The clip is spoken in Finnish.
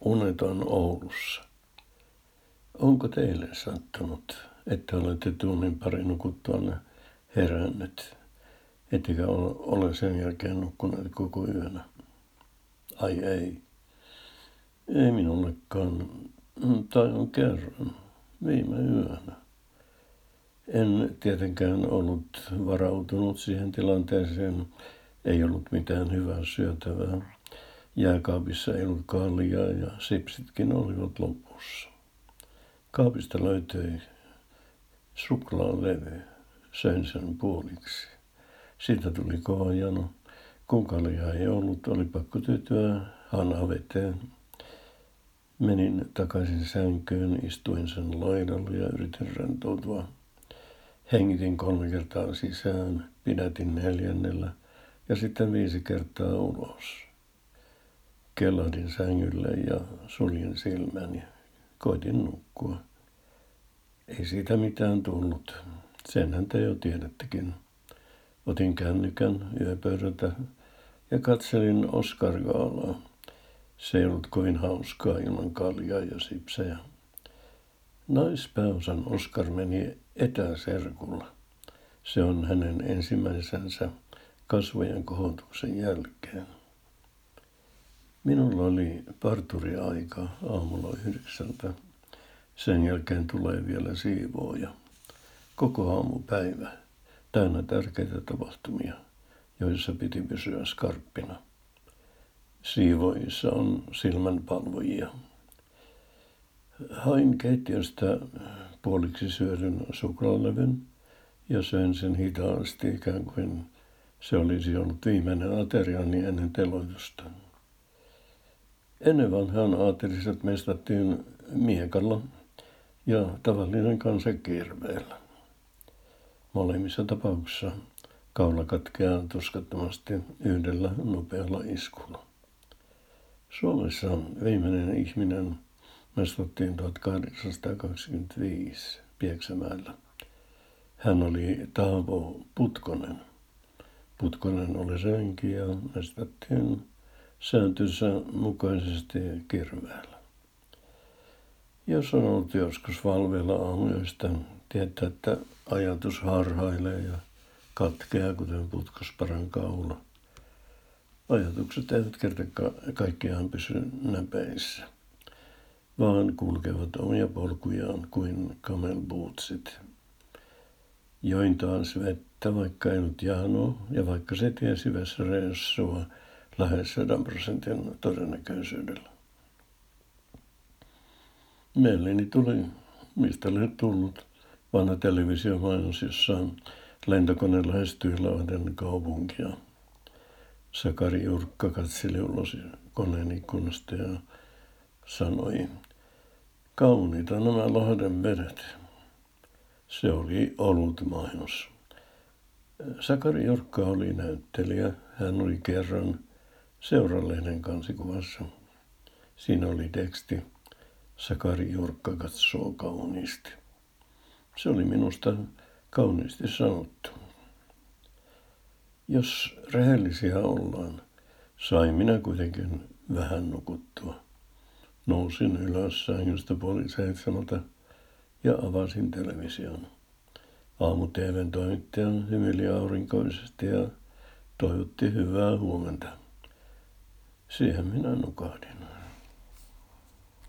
uneton Oulussa. Onko teille sattunut, että olette tunnin pari nukuttuanne herännyt, ettekä ole sen jälkeen nukkuneet koko yönä? Ai ei. Ei minullekaan, tai on kerran, viime yönä. En tietenkään ollut varautunut siihen tilanteeseen. Ei ollut mitään hyvää syötävää. Jääkaapissa ei ollut kaljaa ja sipsitkin olivat lopussa. Kaapista löytyi suklaalevy. Söin sen puoliksi. Siitä tuli kova jano. Kun kaljaa ei ollut, oli pakko tyytyä hanaveteen. Menin takaisin sänkyyn, istuin sen laidalle ja yritin rentoutua. Hengitin kolme kertaa sisään, pidätin neljännellä ja sitten viisi kertaa ulos. Kellahdin sängylle ja suljin silmäni. Koitin nukkua. Ei siitä mitään tullut. Senhän te jo tiedättekin. Otin kännykän yöpöydältä ja katselin Oscar Gaalaa. Se ei ollut kovin hauskaa ilman kaljaa ja sipsejä. Naispääosan Oscar meni etäserkulla. Se on hänen ensimmäisensä kasvojen kohotuksen jälkeen. Minulla oli parturiaika aamulla yhdeksältä. Sen jälkeen tulee vielä siivooja. Koko aamupäivä täynnä tärkeitä tapahtumia, joissa piti pysyä skarppina. Siivoissa on silmänpalvojia. Hain keittiöstä puoliksi syödyn suklaalevyn ja söin sen hitaasti ikään kuin se olisi ollut viimeinen ateriani ennen teloitusta. Ennen vanhaan aateliset mestattiin miekalla ja tavallinen kansa kirveellä. Molemmissa tapauksissa kaula katkeaa tuskattomasti yhdellä nopealla iskulla. Suomessa viimeinen ihminen mestattiin 1825 Pieksämäellä. Hän oli Taavo Putkonen. Putkonen oli senki ja mestattiin sääntönsä mukaisesti kirveellä. Jos on ollut joskus valveilla aamuyöstä, tietää, että ajatus harhailee ja katkeaa, kuten putkosparan kaula. Ajatukset eivät kerta kaikkiaan pysy näpeissä, vaan kulkevat omia polkujaan kuin kamelbootsit. Join taas vettä, vaikka ei ollut janoa, ja vaikka se tiesi reissua lähes 100 prosentin todennäköisyydellä. Mieleeni tuli, mistä oli tullut, vanha televisiomainos, jossa lentokone lähestyi Lahden kaupunkia. Sakari Jurkka katseli ulos koneen ikkunasta ja sanoi, kauniita nämä Lahden vedet. Se oli ollut mainos. Sakari Jurkka oli näyttelijä. Hän oli kerran seuralehden kansikuvassa. Siinä oli teksti Sakari Jurkka katsoo kauniisti. Se oli minusta kauniisti sanottu. Jos rehellisiä ollaan, sain minä kuitenkin vähän nukuttua. Nousin ylös sängystä puoli seitsemältä ja avasin television. Aamu-TVn toimittaja hymyili aurinkoisesti ja toivotti hyvää huomenta. Siihen minä nukahdin.